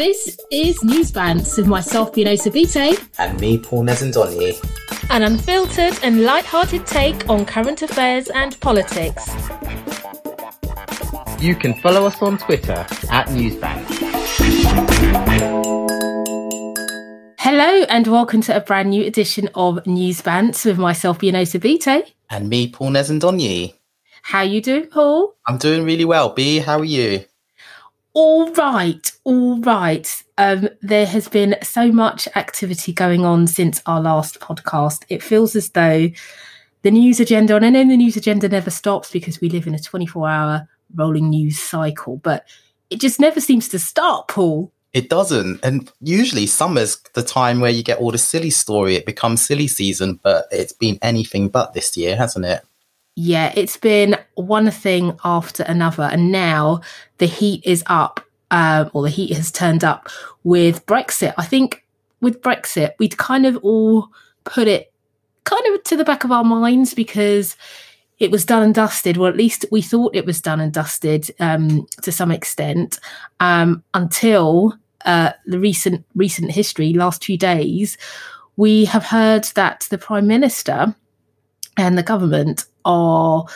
This is Newsbants with myself, Bino Sabite. And me, Paul Nezendonyi. An unfiltered and light-hearted take on current affairs and politics. You can follow us on Twitter at Newsbants. Hello and welcome to a brand new edition of Newsbants with myself, Bino Sabite. And me, Paul Nezendonyi. How you doing, Paul? I'm doing really well. B, how are you? All right, all right. Um, there has been so much activity going on since our last podcast. It feels as though the news agenda, and I know the news agenda never stops because we live in a 24 hour rolling news cycle, but it just never seems to stop, Paul. It doesn't. And usually summer's the time where you get all the silly story. It becomes silly season, but it's been anything but this year, hasn't it? Yeah, it's been one thing after another. And now the heat is up, um, or the heat has turned up with Brexit. I think with Brexit, we'd kind of all put it kind of to the back of our minds because it was done and dusted, or at least we thought it was done and dusted um, to some extent, um, until uh, the recent recent history, last few days, we have heard that the prime minister and the government are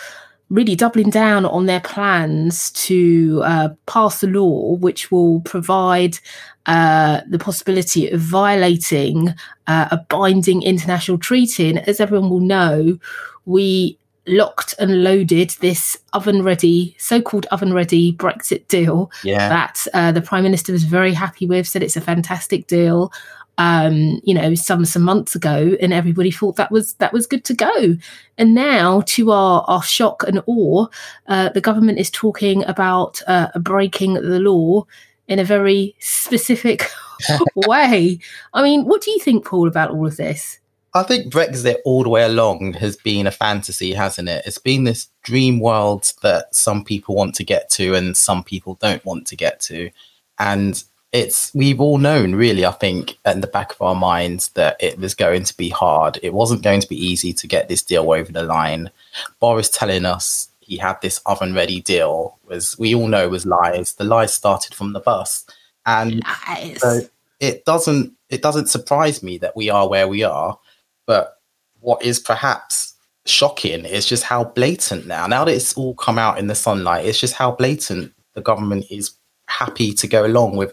really doubling down on their plans to uh, pass a law which will provide uh, the possibility of violating uh, a binding international treaty. And as everyone will know, we locked and loaded this oven ready, so called oven ready Brexit deal yeah. that uh, the Prime Minister was very happy with, said it's a fantastic deal um, you know, some some months ago, and everybody thought that was that was good to go. And now, to our our shock and awe, uh, the government is talking about uh, breaking the law in a very specific way. I mean, what do you think, Paul, about all of this? I think Brexit all the way along has been a fantasy, hasn't it? It's been this dream world that some people want to get to and some people don't want to get to. And it's we've all known really i think in the back of our minds that it was going to be hard. It wasn't going to be easy to get this deal over the line. Boris telling us he had this oven ready deal was we all know was lies. The lies started from the bus and lies. so it doesn't it doesn't surprise me that we are where we are. But what is perhaps shocking is just how blatant now now that it's all come out in the sunlight it's just how blatant the government is happy to go along with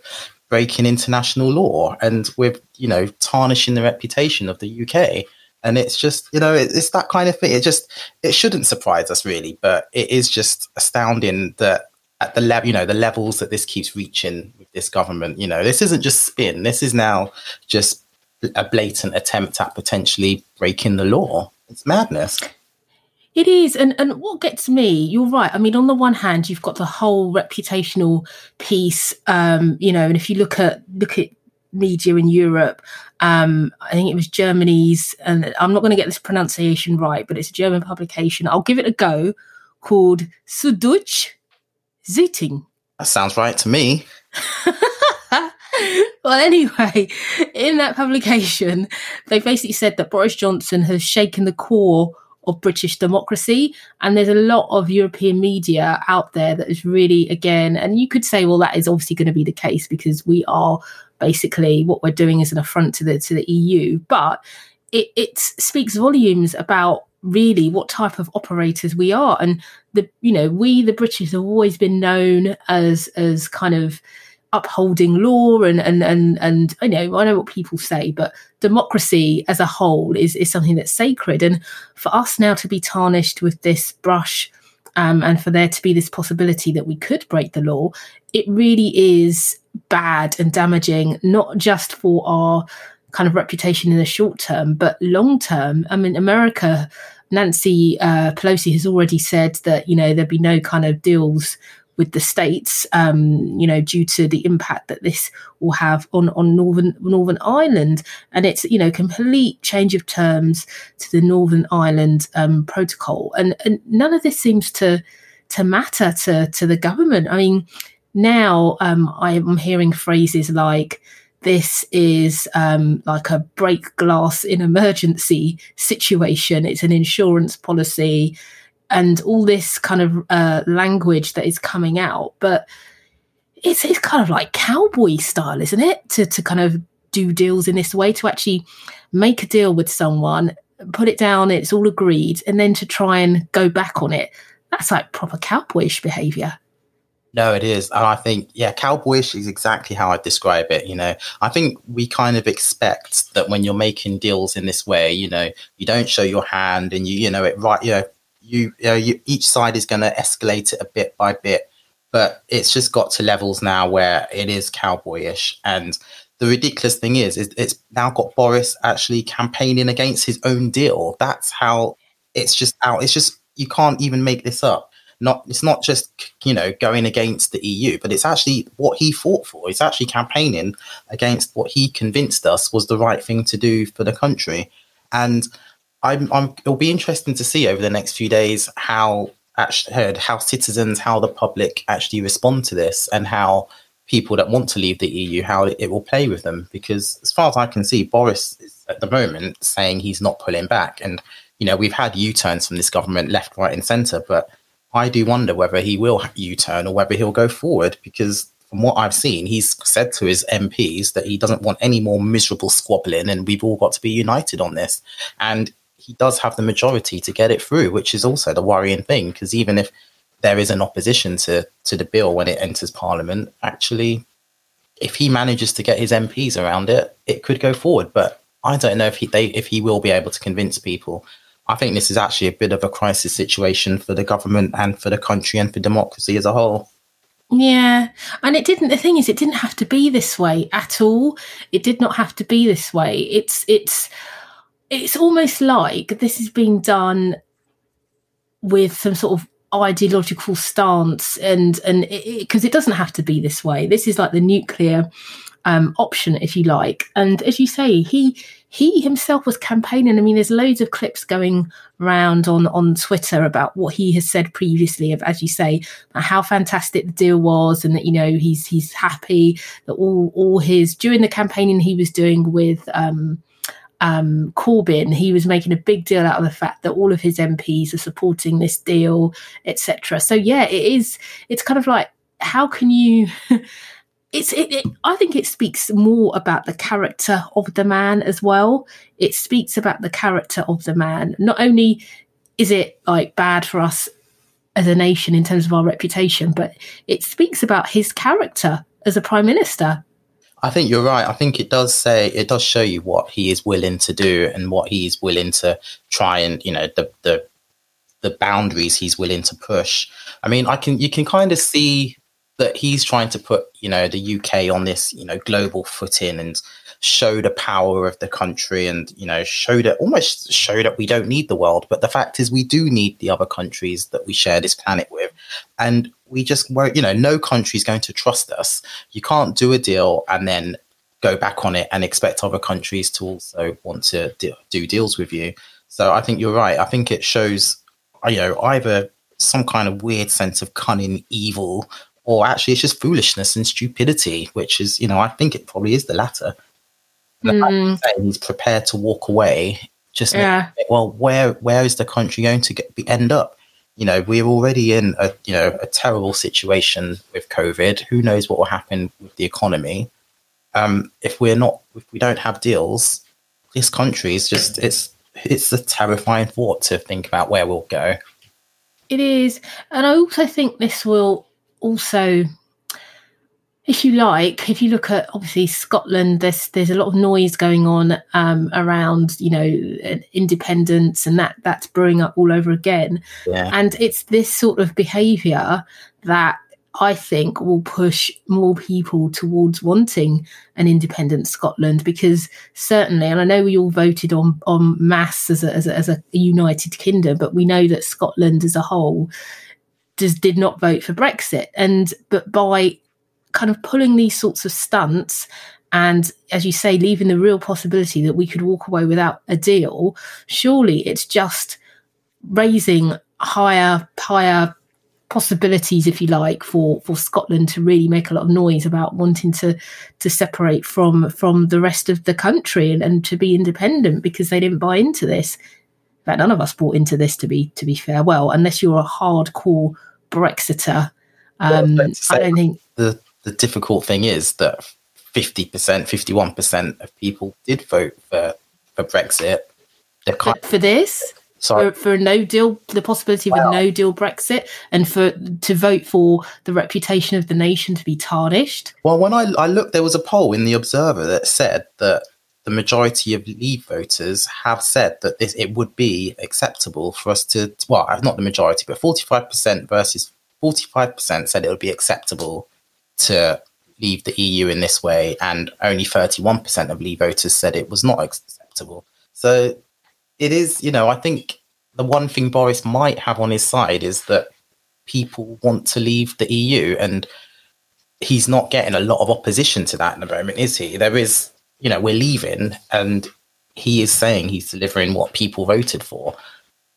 breaking international law and with you know tarnishing the reputation of the UK. And it's just you know it's that kind of thing. It just it shouldn't surprise us really, but it is just astounding that at the level you know the levels that this keeps reaching with this government. You know this isn't just spin. This is now just a blatant attempt at potentially breaking the law. It's madness. It is, and and what gets me, you're right. I mean, on the one hand, you've got the whole reputational piece, um, you know, and if you look at look at media in Europe, um, I think it was Germany's, and I'm not going to get this pronunciation right, but it's a German publication. I'll give it a go, called Süddeutsche Zeitung. That sounds right to me. well, anyway, in that publication, they basically said that Boris Johnson has shaken the core of British democracy. And there's a lot of European media out there that is really, again, and you could say, well, that is obviously going to be the case because we are basically what we're doing is an affront to the to the EU. But it, it speaks volumes about really what type of operators we are. And the you know, we the British have always been known as as kind of upholding law and and and and I know I know what people say, but democracy as a whole is is something that's sacred. And for us now to be tarnished with this brush, um, and for there to be this possibility that we could break the law, it really is bad and damaging, not just for our kind of reputation in the short term, but long term. I mean, America. Nancy uh, Pelosi has already said that you know there'd be no kind of deals with the states, um, you know, due to the impact that this will have on on Northern Northern Ireland, and it's you know complete change of terms to the Northern Ireland um, Protocol, and, and none of this seems to to matter to to the government. I mean, now um, I'm hearing phrases like this is um, like a break glass in emergency situation. It's an insurance policy and all this kind of uh, language that is coming out. But it's it's kind of like cowboy style, isn't it? To to kind of do deals in this way, to actually make a deal with someone, put it down, it's all agreed, and then to try and go back on it. That's like proper cowboyish behavior. No, it is. And I think, yeah, cowboyish is exactly how I describe it. You know, I think we kind of expect that when you're making deals in this way, you know, you don't show your hand and you, you know, it right, you know, you, you, know, you each side is going to escalate it a bit by bit. But it's just got to levels now where it is cowboyish. And the ridiculous thing is, is it's now got Boris actually campaigning against his own deal. That's how it's just out. It's just, you can't even make this up not it's not just you know going against the EU, but it's actually what he fought for. It's actually campaigning against what he convinced us was the right thing to do for the country. And I'm, I'm it'll be interesting to see over the next few days how actually how citizens, how the public actually respond to this, and how people that want to leave the EU, how it will play with them. Because as far as I can see, Boris is at the moment saying he's not pulling back, and you know we've had U-turns from this government, left, right, and centre, but I do wonder whether he will U turn or whether he'll go forward because from what I've seen, he's said to his MPs that he doesn't want any more miserable squabbling and we've all got to be united on this. And he does have the majority to get it through, which is also the worrying thing because even if there is an opposition to, to the bill when it enters Parliament, actually, if he manages to get his MPs around it, it could go forward. But I don't know if he they, if he will be able to convince people I think this is actually a bit of a crisis situation for the government and for the country and for democracy as a whole. Yeah, and it didn't. The thing is, it didn't have to be this way at all. It did not have to be this way. It's it's it's almost like this is being done with some sort of ideological stance, and and because it, it, it doesn't have to be this way. This is like the nuclear um, option, if you like. And as you say, he he himself was campaigning. I mean, there's loads of clips going around on on Twitter about what he has said previously of, as you say, how fantastic the deal was, and that you know he's he's happy that all all his during the campaigning he was doing with. Um, um, Corbyn, he was making a big deal out of the fact that all of his MPs are supporting this deal, etc. So yeah, it is. It's kind of like how can you it's it, it, i think it speaks more about the character of the man as well it speaks about the character of the man not only is it like bad for us as a nation in terms of our reputation but it speaks about his character as a prime minister i think you're right. I think it does say it does show you what he is willing to do and what he is willing to try and you know the the the boundaries he's willing to push. I mean i can you can kind of see that he's trying to put, you know, the UK on this, you know, global footing and show the power of the country and, you know, show that almost show that we don't need the world. But the fact is we do need the other countries that we share this planet with. And we just won't, you know, no country is going to trust us. You can't do a deal and then go back on it and expect other countries to also want to do, do deals with you. So I think you're right. I think it shows, you know, either some kind of weird sense of cunning evil or actually it's just foolishness and stupidity, which is, you know, I think it probably is the latter. Mm. he's prepared to walk away. Just yeah. well, where where is the country going to get, end up? You know, we're already in a you know a terrible situation with COVID. Who knows what will happen with the economy? Um, if we're not, if we don't have deals, this country is just it's it's a terrifying thought to think about where we'll go. It is, and I also think this will also if you like, if you look at obviously Scotland, there's there's a lot of noise going on um, around you know independence, and that that's brewing up all over again. Yeah. And it's this sort of behaviour that I think will push more people towards wanting an independent Scotland because certainly, and I know we all voted on on mass as a, as a, as a united kingdom, but we know that Scotland as a whole just did not vote for Brexit. And but by kind of pulling these sorts of stunts and as you say leaving the real possibility that we could walk away without a deal surely it's just raising higher higher possibilities if you like for for Scotland to really make a lot of noise about wanting to to separate from from the rest of the country and, and to be independent because they didn't buy into this in fact none of us bought into this to be to be fair well unless you're a hardcore Brexiter. Um, I don't think the the difficult thing is that 50%, 51% of people did vote for, for Brexit. They're for this? Sorry. For, for a no deal, the possibility of a no deal Brexit, and for to vote for the reputation of the nation to be tarnished. Well, when I, I looked, there was a poll in the Observer that said that the majority of Leave voters have said that this, it would be acceptable for us to, well, not the majority, but 45% versus 45% said it would be acceptable to leave the EU in this way, and only 31% of Leave voters said it was not acceptable. So it is, you know, I think the one thing Boris might have on his side is that people want to leave the EU, and he's not getting a lot of opposition to that in the moment, is he? There is you know, we're leaving, and he is saying he's delivering what people voted for.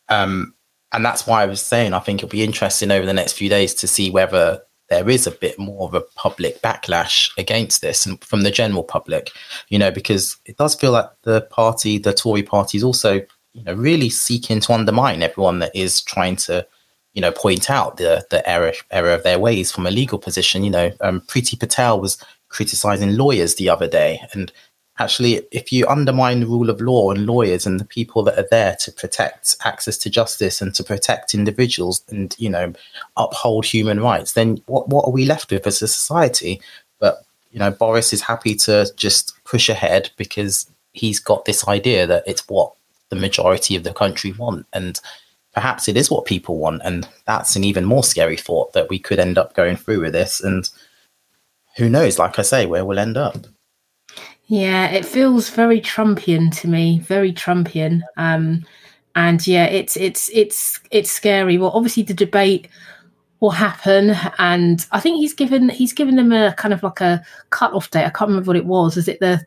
Um, and that's why I was saying I think it'll be interesting over the next few days to see whether there is a bit more of a public backlash against this and from the general public, you know, because it does feel like the party, the Tory party, is also, you know, really seeking to undermine everyone that is trying to, you know, point out the the error error of their ways from a legal position. You know, um, Priti Patel was criticizing lawyers the other day, and actually, if you undermine the rule of law and lawyers and the people that are there to protect access to justice and to protect individuals and you know uphold human rights, then what what are we left with as a society? But you know, Boris is happy to just push ahead because he's got this idea that it's what the majority of the country want, and perhaps it is what people want, and that's an even more scary thought that we could end up going through with this and. Who knows? Like I say, where we'll end up. Yeah, it feels very Trumpian to me, very Trumpian. Um, and yeah, it's it's it's it's scary. Well, obviously the debate will happen, and I think he's given he's given them a kind of like a cut off date. I can't remember what it was. Is it the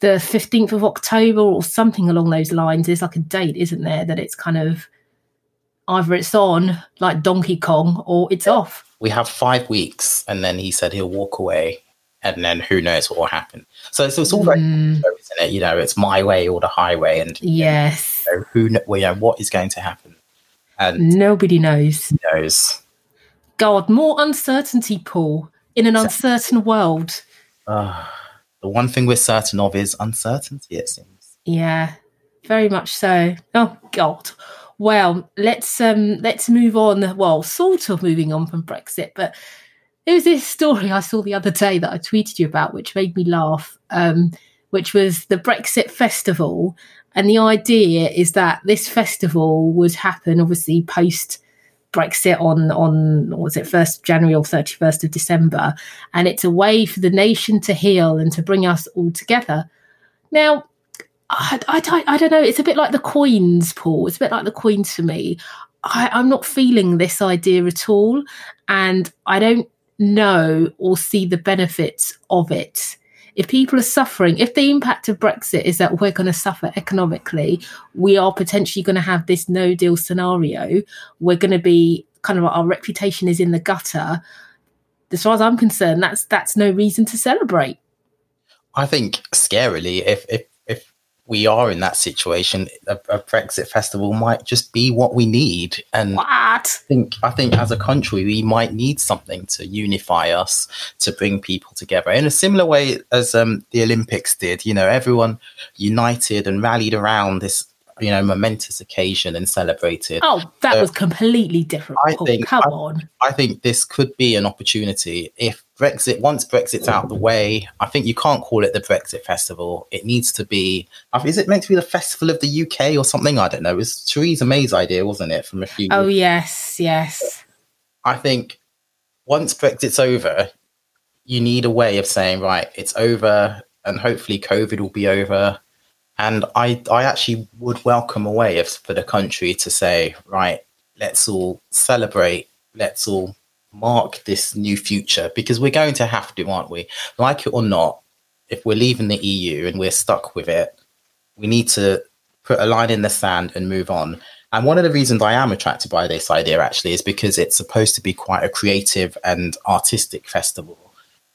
the fifteenth of October or something along those lines? There's like a date, isn't there? That it's kind of either it's on like Donkey Kong or it's off. We have five weeks, and then he said he'll walk away and then who knows what will happen. So, so it's all very, mm. isn't it? You know, it's my way or the highway, and yes, you know, who well, you know what is going to happen, and nobody knows. Knows. God, more uncertainty, Paul, in an uncertain world. Uh, the one thing we're certain of is uncertainty. It seems. Yeah, very much so. Oh God. Well, let's um let's move on. Well, sort of moving on from Brexit, but there was this story I saw the other day that I tweeted you about, which made me laugh, um, which was the Brexit Festival. And the idea is that this festival would happen, obviously, post Brexit on on was it first January or thirty first of December, and it's a way for the nation to heal and to bring us all together. Now, I, I, I don't know. It's a bit like the Queens, Paul. It's a bit like the Queens for me. I, I'm not feeling this idea at all, and I don't know or see the benefits of it. If people are suffering, if the impact of Brexit is that we're going to suffer economically, we are potentially going to have this no deal scenario. We're going to be kind of our reputation is in the gutter. As far as I'm concerned, that's that's no reason to celebrate. I think scarily, if if we are in that situation, a, a, Brexit festival might just be what we need. And what? I think I think as a country we might need something to unify us, to bring people together in a similar way as um, the Olympics did. You know, everyone united and rallied around this you know momentous occasion and celebrated. Oh, that was completely different. I think. Come I, on. I think this could be an opportunity if Brexit. Once Brexit's out of the way, I think you can't call it the Brexit Festival. It needs to be. Uh, is it meant to be the Festival of the UK or something? I don't know. It was Theresa May's idea, wasn't it? From a few. Oh yes, yes. I think once Brexit's over, you need a way of saying right, it's over, and hopefully COVID will be over and I, I actually would welcome a way of, for the country to say, right, let's all celebrate, let's all mark this new future because we're going to have to, aren't we? Like it or not, if we're leaving the EU and we're stuck with it, we need to put a line in the sand and move on. And one of the reasons I am attracted by this idea actually is because it's supposed to be quite a creative and artistic festival.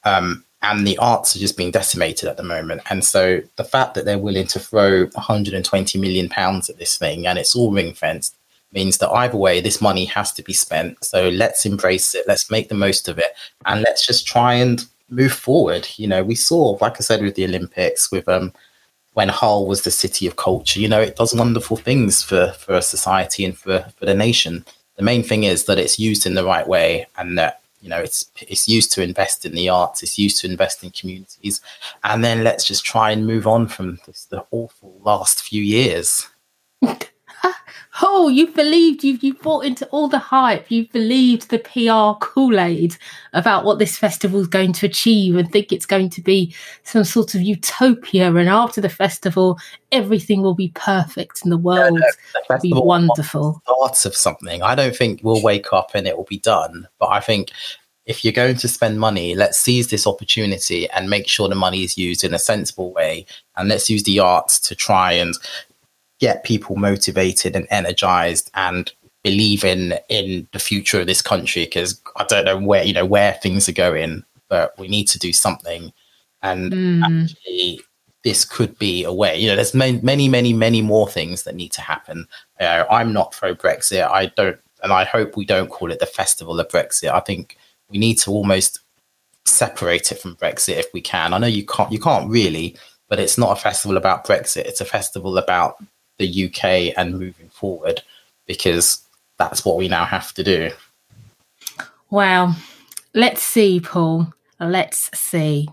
Um, and the arts are just being decimated at the moment. And so the fact that they're willing to throw 120 million pounds at this thing and it's all ring fenced means that either way, this money has to be spent. So let's embrace it. Let's make the most of it, and let's just try and move forward. You know, we saw, like I said, with the Olympics, with um, when Hull was the city of culture. You know, it does wonderful things for for a society and for for the nation. The main thing is that it's used in the right way, and that you know it's it's used to invest in the arts. It's used to invest in communities, and then let's just try and move on from this the awful last few years. Oh, you believed you you bought into all the hype. You believed the PR Kool Aid about what this festival is going to achieve, and think it's going to be some sort of utopia. And after the festival, everything will be perfect, and the world will be wonderful. Parts of something. I don't think we'll wake up and it will be done. But I think if you're going to spend money, let's seize this opportunity and make sure the money is used in a sensible way. And let's use the arts to try and get people motivated and energized and believe in in the future of this country because I don't know where you know where things are going, but we need to do something. And mm. actually, this could be a way. You know, there's many, many, many, many more things that need to happen. I'm not pro Brexit. I don't, and I hope we don't call it the festival of Brexit. I think we need to almost separate it from Brexit if we can. I know you can't, you can't really, but it's not a festival about Brexit. It's a festival about the UK and moving forward because that's what we now have to do. Wow. Let's see, Paul. Let's see.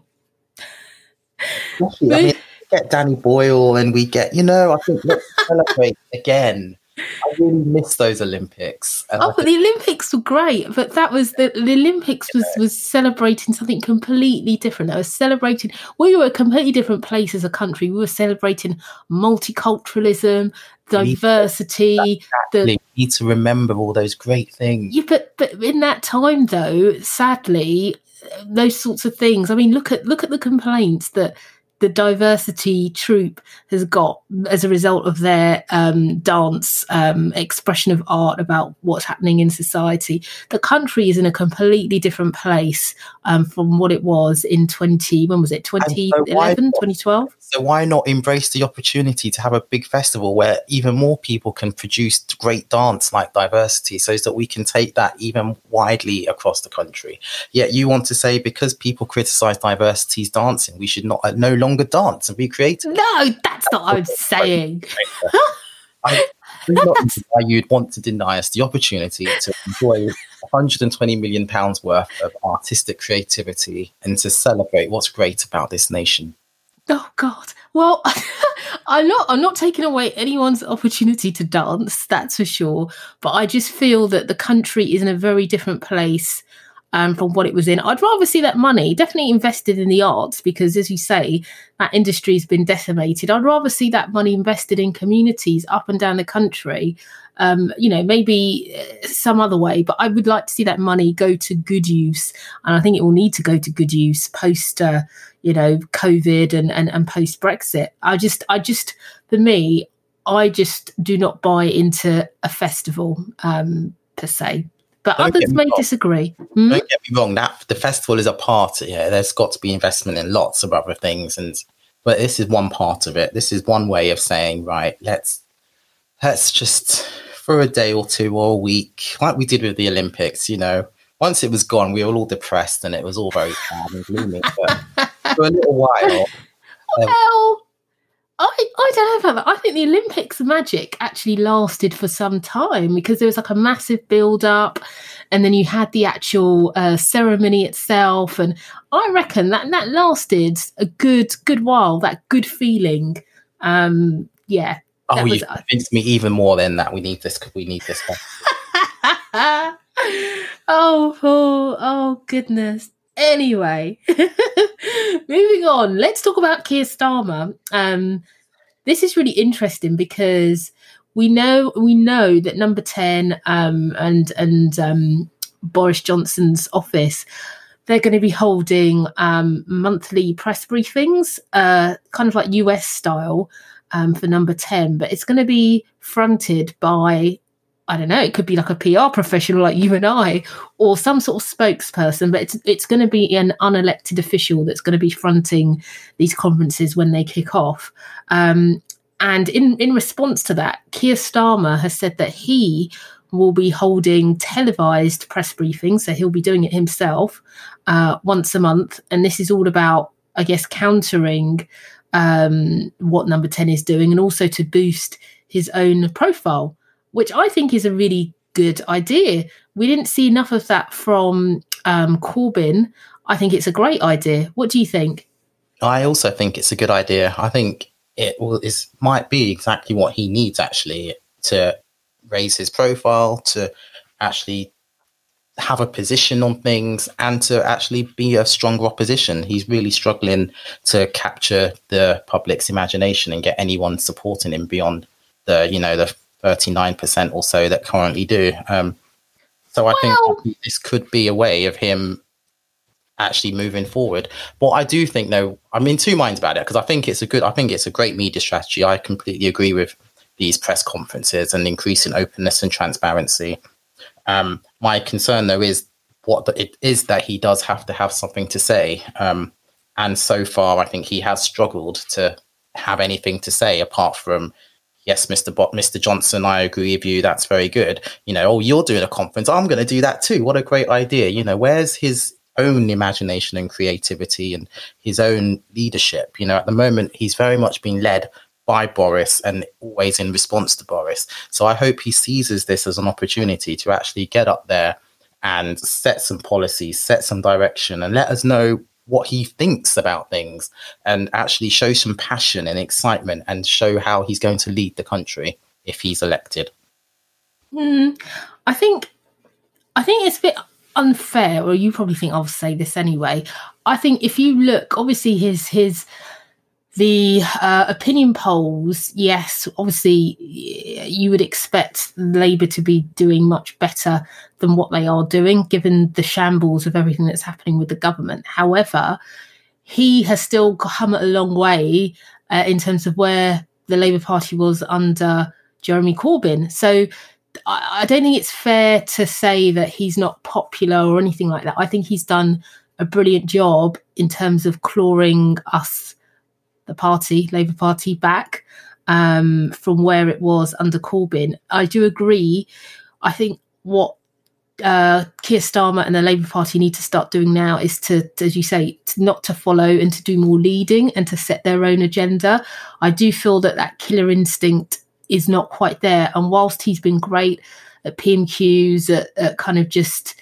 I mean, get Danny Boyle and we get, you know, I think let's celebrate again I really miss those Olympics. oh, but the Olympics were great, but that was the, the Olympics was was celebrating something completely different. It was celebrating. We were a completely different place as a country. We were celebrating multiculturalism, diversity. Exactly. The, need to remember all those great things. Yeah, but but in that time, though, sadly, those sorts of things. I mean, look at look at the complaints that the diversity troupe has got as a result of their um, dance um, expression of art about what's happening in society. The country is in a completely different place um, from what it was in 20, when was it, 2011, so 2012? So why not embrace the opportunity to have a big festival where even more people can produce great dance like diversity so that we can take that even widely across the country? Yet you want to say because people criticize diversity's dancing, we should not uh, no longer longer dance and be creative. No, that's not what I'm saying. I do not why you'd want to deny us the opportunity to enjoy 120 million pounds worth of artistic creativity and to celebrate what's great about this nation. Oh God! Well, I'm not. I'm not taking away anyone's opportunity to dance. That's for sure. But I just feel that the country is in a very different place um, from what it was in. I'd rather see that money definitely invested in the arts because, as you say, that industry has been decimated. I'd rather see that money invested in communities up and down the country. Um, you know, maybe uh, some other way, but I would like to see that money go to good use, and I think it will need to go to good use post, uh, you know, COVID and and, and post Brexit. I just, I just, for me, I just do not buy into a festival um, per se but don't others may wrong. disagree. Hmm? Don't get me wrong. That the festival is a part. Yeah, there's got to be investment in lots of other things, and but this is one part of it. This is one way of saying, right, let's let's just for a day or two or a week, like we did with the Olympics. You know, once it was gone, we were all depressed and it was all very sad and gloomy. But for a little while, um. I, I don't know about that. I think the Olympics magic actually lasted for some time because there was like a massive build up and then you had the actual uh, ceremony itself. And I reckon that that lasted a good, good while, that good feeling. Um, yeah. Oh, you uh, convinced me even more than that. We need this. Because we need this. oh, oh, oh, goodness. Anyway, moving on. Let's talk about Keir Starmer. Um, this is really interesting because we know we know that number ten um, and and um, Boris Johnson's office they're going to be holding um, monthly press briefings, uh, kind of like US style um, for number 10, but it's going to be fronted by I don't know, it could be like a PR professional like you and I, or some sort of spokesperson, but it's it's going to be an unelected official that's going to be fronting these conferences when they kick off. And in, in response to that, Keir Starmer has said that he will be holding televised press briefings. So he'll be doing it himself uh, once a month. And this is all about, I guess, countering um, what Number 10 is doing and also to boost his own profile, which I think is a really good idea. We didn't see enough of that from um, Corbyn. I think it's a great idea. What do you think? I also think it's a good idea. I think it will, is might be exactly what he needs actually to raise his profile, to actually have a position on things, and to actually be a stronger opposition. He's really struggling to capture the public's imagination and get anyone supporting him beyond the you know the 39% or so that currently do. Um, so I well, think this could be a way of him actually moving forward. But I do think, though, I'm in two minds about it because I think it's a good, I think it's a great media strategy. I completely agree with these press conferences and increasing openness and transparency. Um, my concern, though, is what the, it is that he does have to have something to say. Um, and so far, I think he has struggled to have anything to say apart from yes, Mr. Bot, Mr. Johnson, I agree with you. That's very good. You know, oh, you're doing a conference. I'm going to do that too. What a great idea. You know, where's his own imagination and creativity and his own leadership? You know, at the moment, he's very much being led by Boris and always in response to Boris. So I hope he seizes this as an opportunity to actually get up there and set some policies, set some direction, and let us know what he thinks about things and actually show some passion and excitement and show how he's going to lead the country if he's elected. Mm, I think I think it's a bit unfair, or you probably think I'll say this anyway. I think if you look, obviously his his the uh, opinion polls, yes, obviously you would expect Labour to be doing much better than what they are doing, given the shambles of everything that's happening with the government. However, he has still come a long way uh, in terms of where the Labour Party was under Jeremy Corbyn. So I, don't think it's fair to say that he's not popular or anything like that. I think he's done a brilliant job in terms of clawing us, the party, Labour Party, back um, from where it was under Corbyn. I do agree. I think what uh, Keir Starmer and the Labour Party need to start doing now is to, as you say, to not to follow and to do more leading and to set their own agenda. I do feel that that killer instinct is not quite there. And whilst he's been great at PMQs, at, at kind of just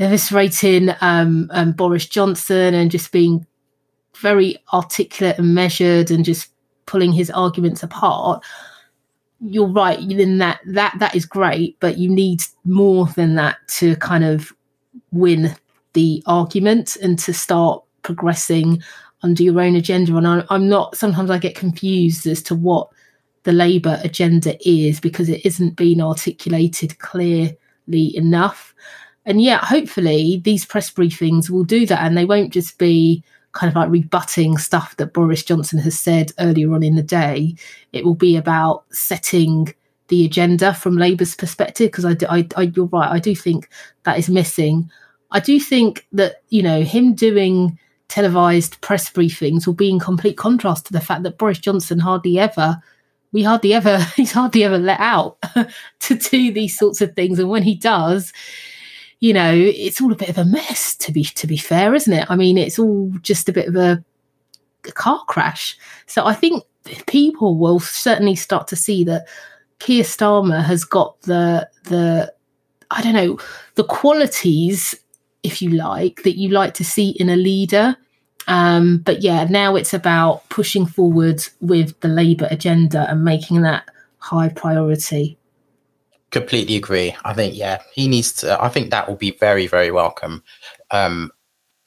eviscerating um, um, Boris Johnson and just being very articulate and measured and just pulling his arguments apart, you're right in that that that is great, but you need more than that to kind of win the argument and to start progressing under your own agenda. And I, I'm not. Sometimes I get confused as to what the Labour agenda is because it isn't being articulated clearly enough. And yet, hopefully, these press briefings will do that, and they won't just be kind of like rebutting stuff that Boris Johnson has said earlier on in the day. It will be about setting the agenda from Labour's perspective because I, I, I, you're right. I do think that is missing. I do think that you know him doing televised press briefings will be in complete contrast to the fact that Boris Johnson hardly ever we hardly ever he's hardly ever let out to do these sorts of things and when he does you know, it's all a bit of a mess to be to be fair, isn't it? I mean, it's all just a bit of a, a car crash. So I think people will certainly start to see that Keir Starmer has got the the I don't know the qualities, if you like, that you like to see in a leader. Um, but yeah, now it's about pushing forward with the Labour agenda and making that high priority. Completely agree. I think yeah, he needs to. I think that will be very very welcome, um,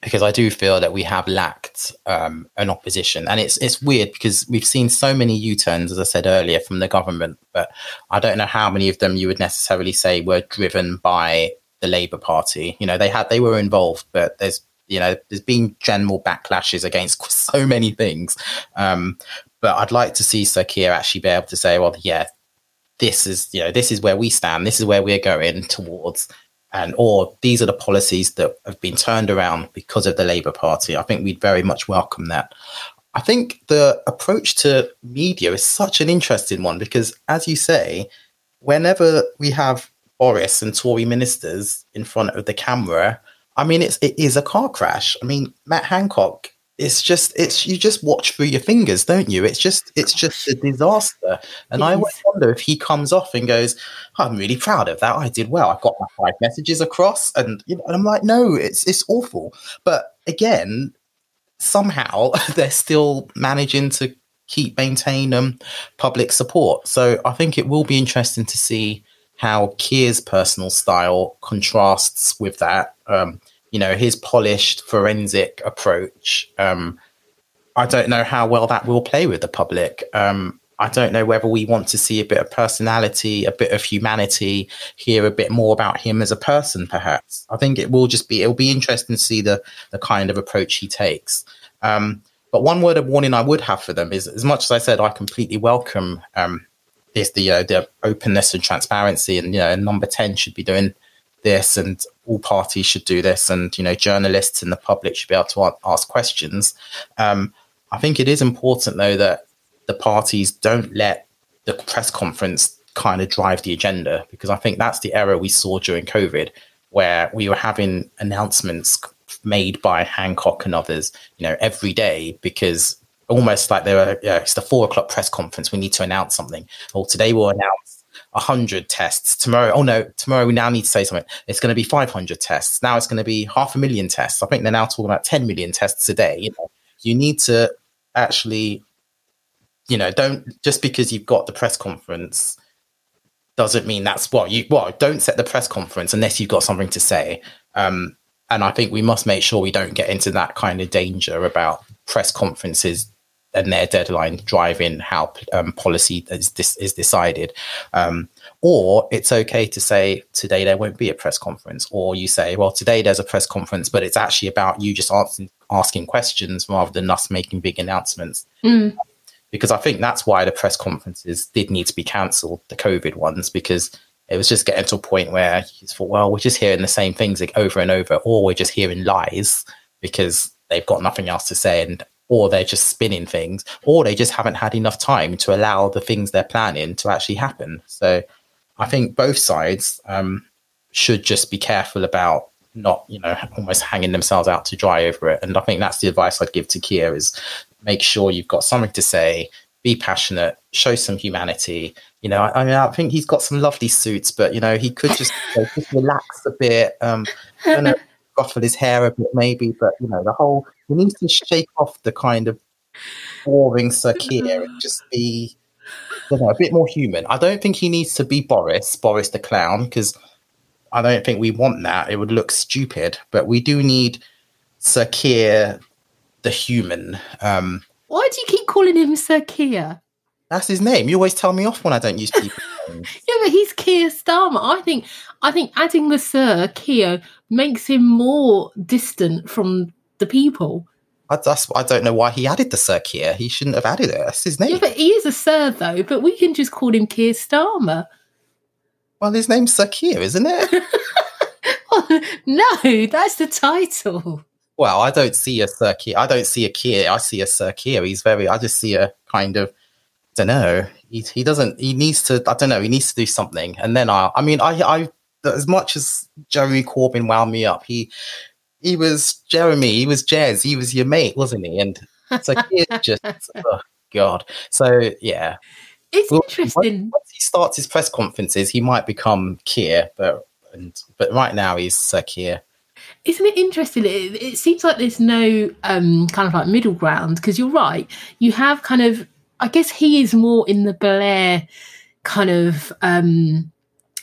because I do feel that we have lacked um, an opposition, and it's it's weird because we've seen so many U turns, as I said earlier, from the government, but I don't know how many of them you would necessarily say were driven by the Labour Party. You know, they had they were involved, but there's you know there's been general backlashes against so many things. Um, but I'd like to see Sir Keir actually be able to say, well, yeah, this is you know this is where we stand. This is where we're going towards. And or these are the policies that have been turned around because of the labour party. I think we'd very much welcome that. I think the approach to media is such an interesting one because, as you say, whenever we have Boris and Tory ministers in front of the camera, I mean, it's it is a car crash. I mean, Matt Hancock. It's just it's you just watch through your fingers, don't you? It's just it's just a disaster. And I always wonder if he comes off and goes, "I'm really proud of that. I did well. I got my five messages across." And you know, and I'm like, "No, it's it's awful." But again, somehow they're still managing to keep maintain um, public support. So I think it will be interesting to see how Keir's personal style contrasts with that. Um, you know, his polished forensic approach. Um, I don't know how well that will play with the public. Um, I don't know whether we want to see a bit of personality, a bit of humanity, hear a bit more about him as a person, perhaps. I think it will just be, it'll be interesting to see the, the kind of approach he takes. Um, but one word of warning I would have for them is, as much as I said, I completely welcome um, is the uh, the openness and transparency, and you know, number ten should be doing this, and all parties should do this, and you know, journalists and the public should be able to ask questions. Um, I think it is important though that the parties don't let the press conference kind of drive the agenda, because I think that's the error we saw during COVID, where we were having announcements made by Hancock and others, you know, every day because almost like they were, yeah, it's the four o'clock press conference. We need to announce something. Or today we'll announce 100 tests. Tomorrow, oh no, tomorrow we now need to say something. It's going to be 500 tests. Now it's going to be half a million tests. I think they're now talking about 10 million tests a day. You know, you need to actually, you know, don't just because you've got the press conference doesn't mean that's what you, well, don't set the press conference unless you've got something to say. Um, and I think we must make sure we don't get into that kind of danger about press conferences and their deadline driving how um, policy is, is decided. Um, or it's okay to say today there won't be a press conference, or you say, well, today there's a press conference, but it's actually about you just asking, asking questions rather than us making big announcements. Mm. Because I think that's why the press conferences did need to be cancelled, the COVID ones, because it was just getting to a point where you thought, well, we're just hearing the same things over and over, or we're just hearing lies because they've got nothing else to say, and or they're just spinning things, or they just haven't had enough time to allow the things they're planning to actually happen. So I think both sides um, should just be careful about not, you know, almost hanging themselves out to dry over it. And I think that's the advice I'd give to Keir is make sure you've got something to say, be passionate, show some humanity, you know, I, I, mean, I think he's got some lovely suits, but you know, he could just, you know, just relax a bit. Um, don't know, ruffle his hair a bit, maybe, but you know, the whole he needs to shake off the kind of boring Sir Keir and just be, know, a bit more human. I don't think he needs to be Boris, Boris the clown, because I don't think we want that. It would look stupid, but we do need Sir Keir the human. Um, Why do you keep calling him Sir Keir? That's his name. You always tell me off when I don't use people. yeah, but he's Keir Starmer. I think I think adding the Sir Keir makes him more distant from the people. I, that's, I don't know why he added the Sir Keir. He shouldn't have added it. That's his name. Yeah, but he is a Sir though. But we can just call him Keir Starmer. Well, his name's Sir Keir, isn't it? no, that's the title. Well, I don't see a Sir Keir. I don't see a Keir. I see a Sir Keir. He's very. I just see a kind of don't know. He, he doesn't. He needs to. I don't know. He needs to do something. And then I. I mean, I. I. As much as Jeremy Corbyn wound me up, he. He was Jeremy. He was Jez. He was your mate, wasn't he? And so he just. oh God. So yeah. It's well, interesting. Once he starts his press conferences, he might become Keir, but and but right now he's Sir Keir. Isn't it interesting? It, it seems like there's no um, kind of like middle ground because you're right. You have kind of I guess he is more in the Blair kind of um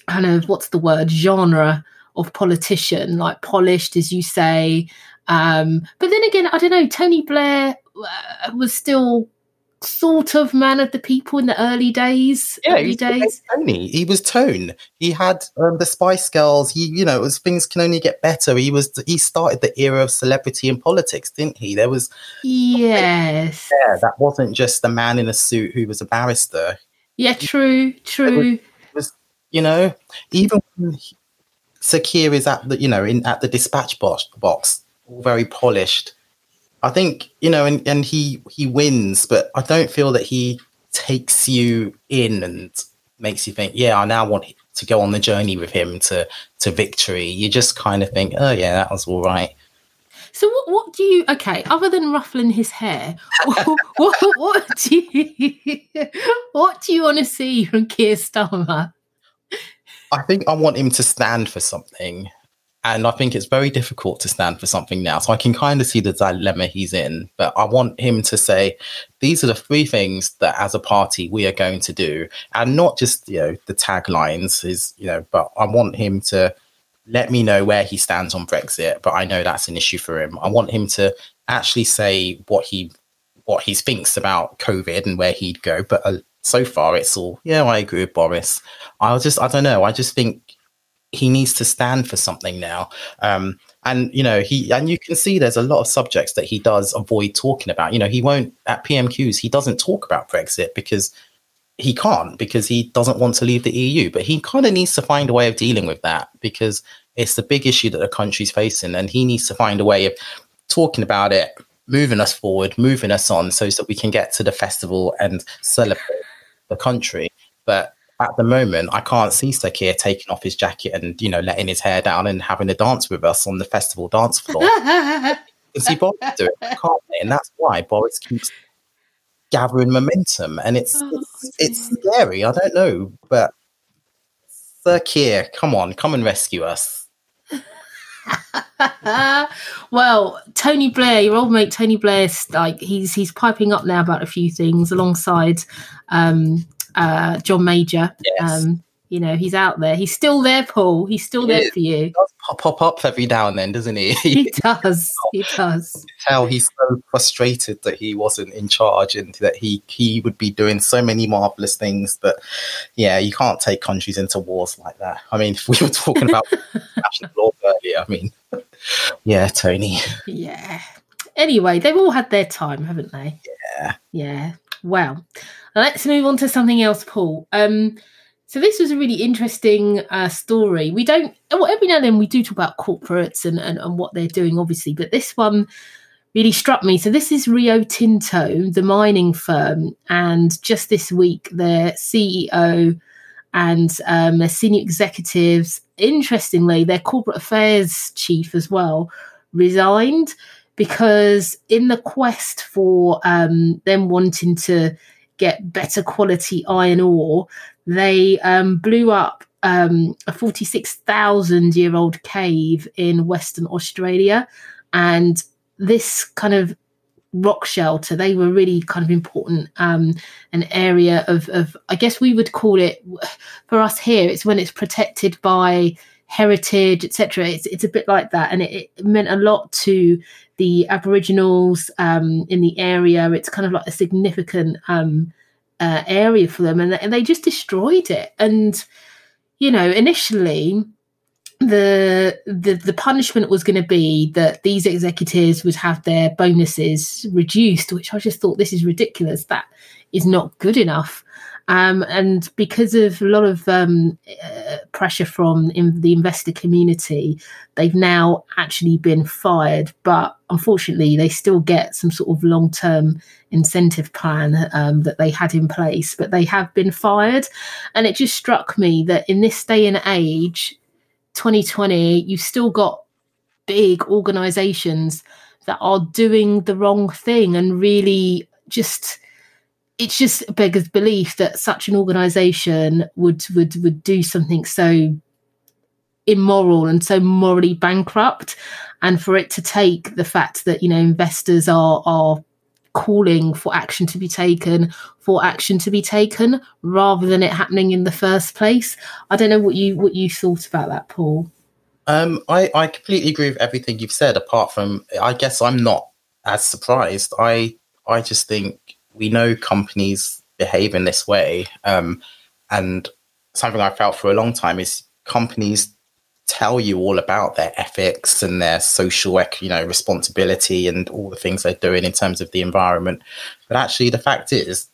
kind of what's the word genre of politician, like polished, as you say. Um, but then again, I don't know. Tony Blair uh, was still sort of man of the people in the early days. Yeah, early days. Tony. He was Tone. He had um, the Spice Girls. He, you know, it was things can only get better. He was. He started the era of celebrity in politics, didn't he? There was. Yes. Yeah, that wasn't just a man in a suit who was a barrister. Yeah, true, true. Was, was, you know, even Keir is at the, you know, in at the dispatch box, box all very polished I think you know, and, and he he wins, but I don't feel that he takes you in and makes you think, yeah, I now want to go on the journey with him to to victory. You just kind of think, oh yeah, that was all right. So what, what do you okay? Other than ruffling his hair, what, what, what do you what do you want to see from Keir Starmer? I think I want him to stand for something. And I think it's very difficult to stand for something now. So I can kind of see the dilemma he's in. But I want him to say, these are the three things that as a party we are going to do. And not just, you know, the taglines is, you know, but I want him to let me know where he stands on Brexit. But I know that's an issue for him. I want him to actually say what he what he thinks about COVID and where he'd go. But uh, so far, it's all yeah. I agree with Boris. I just I don't know. I just think he needs to stand for something now. Um, and you know he and you can see there's a lot of subjects that he does avoid talking about. You know he won't at PMQs. He doesn't talk about Brexit because he can't because he doesn't want to leave the EU. But he kind of needs to find a way of dealing with that because it's the big issue that the country's facing, and he needs to find a way of talking about it, moving us forward, moving us on, so that we can get to the festival and celebrate the country. But at the moment, I can't see Sir Keir taking off his jacket and you know letting his hair down and having a dance with us on the festival dance floor. you see Boris do it, can't they? And that's why Boris keeps gathering momentum, and it's Oh, it's, it's scary. I don't know, but Sir Keir, come on, come and rescue us. well, Tony Blair, your old mate Tony Blair's like he's he's piping up now about a few things alongside um, uh, John Major. Yes. Um, you know, he's out there. He's still there, Paul. He's still He there is. for you. He does pop, pop up every now and then, doesn't he? He does. He does. tell he's so frustrated that he wasn't in charge and that he he would be doing so many marvelous things but yeah you can't take countries into wars like that i mean if we were talking about national law earlier i mean yeah tony Yeah. Anyway, they've all had their time, haven't they? Yeah. Yeah. Well, let's move on to something else, Paul. Um, so this was a really interesting uh, story. We don't, well, every now and then we do talk about corporates and, and, and what they're doing, obviously, but this one really struck me. So this is Rio Tinto, the mining firm, and just this week, their CEO and um, their senior executives, interestingly, their corporate affairs chief as well, resigned because in the quest for um, them wanting to get better quality iron ore, they um, blew up um, a 46,000 year old cave in Western Australia. And this kind of rock shelter, they were really kind of important, um, an area of, of, I guess we would call it, for us here, it's when it's protected by heritage, etc. It's, it's a bit like that. And it, it meant a lot to the Aboriginals um, in the area. It's kind of like a significant um, uh, area for them, and, and they just destroyed it. And you know, initially, the the the punishment was going to be that these executives would have their bonuses reduced, which I just thought this is ridiculous. That is not good enough. Um, and because of a lot of um, uh, pressure from in the investor community, they've now actually been fired. But unfortunately, they still get some sort of long term incentive plan um, that they had in place, but they have been fired. And it just struck me that in this day and age, 2020, you've still got big organizations that are doing the wrong thing and really just it's just beggars belief that such an organization would would would do something so immoral and so morally bankrupt. And for it to take the fact that you know investors are are calling for action to be taken for action to be taken rather than it happening in the first place i don't know what you what you thought about that paul. Um i i completely agree with everything you've said apart from i guess i'm not as surprised. I i just think we know companies behave in this way um and something i felt for a long time is companies tell you all about their ethics and their social you know responsibility and all the things they're doing in terms of the environment. But actually the fact is